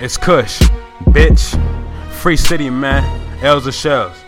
It's Kush, bitch. Free city, man. L's or shells.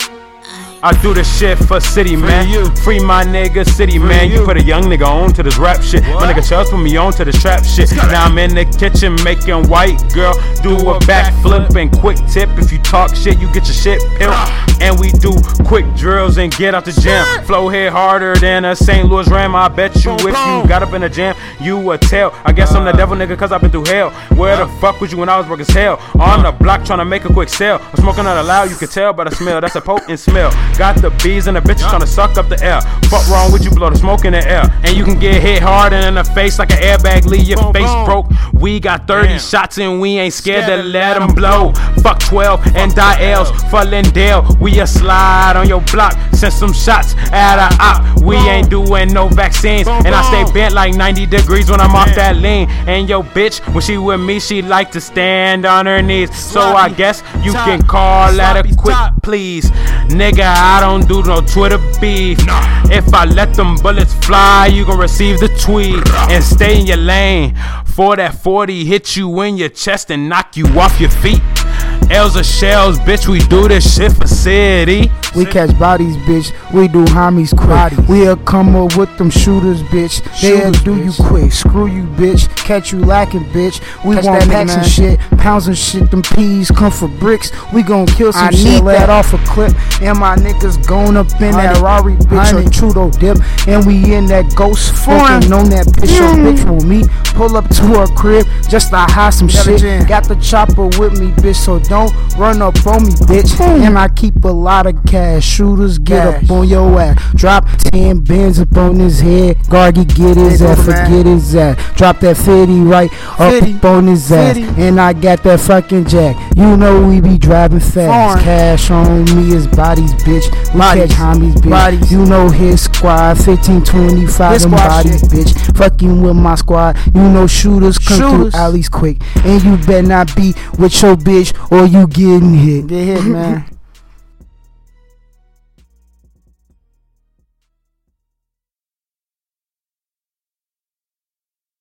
I do this shit for city, man. you. Free my nigga, city, man. You you. put a young nigga on to this rap shit. My nigga Charles put me on to this trap shit. Now I'm in the kitchen making white girl do a backflip and quick tip. If you talk shit, you get your shit peeled. Ah. And we do quick drills and get out the gym. Flow hit harder than a St. Louis Ram. I bet you Boom, if boom. you got up in the jam, you would tell. I guess I'm the ah. devil nigga cause I've been through hell. Where the ah. fuck was you when I was broke as hell? On the block trying to make a quick sale. I'm smoking out loud, you can tell by the smell. That's a potent smell. Got the bees and the bitches trying to suck up the air. Fuck wrong with you, blow the smoke in the air. And you can get hit hard and in the face like an airbag, leave your Boom, face boom. broke. We got 30 Damn. shots and we ain't scared, Scared to let them 'em blow. Fuck 12 and die L's for Lindell. We a slide on your block, send some shots at a op. We ain't doing no vaccines. And I stay bent like 90 degrees when I'm off that lean. And yo, bitch, when she with me, she like to stand on her knees. So I guess you can call that a quick please. Nigga, I don't do no Twitter beef. If I let them bullets fly, you gon' receive the tweet. And stay in your lane. For that 40 hit you in your chest and knock you off your feet. L's or shells, bitch, we do this shit for city. We catch bodies, bitch. We do homies quick. We'll come up with them shooters, bitch. They'll Shooters, do you quick. Screw you, bitch. Catch you lacking, bitch. We Catch want that nigga, packs and shit, pounds and shit. Them peas come for bricks. We gon' kill some I shit. need Let that. off a clip. And my niggas going up in that Honey. Rari, bitch. Honey. Or Trudeau dip. And we in that ghost Foreign. fucking on that bitch. Your Mm. bitch on me. Pull up to her crib just to hide some Got shit. jam. Got the chopper with me, bitch. So don't run up on me, bitch. Hmm. And I keep a lot of cash. Shooters get Cash. up on your ass. Drop 10 bins up on his head. Gargy get his ass, forget his ass. Drop that 50 right up 50. up on his ass. 50. And I got that fucking jack. You know we be driving fast. Cash on me is bodies, bitch. We Bodies. catch homies, bitch. Bodies. You know his squad, 15, 25 His them bodies, shit. bitch. Fucking with my squad. You know shooters come Shooters. through alleys quick. And you better not be with your bitch or you getting hit. Get hit, man.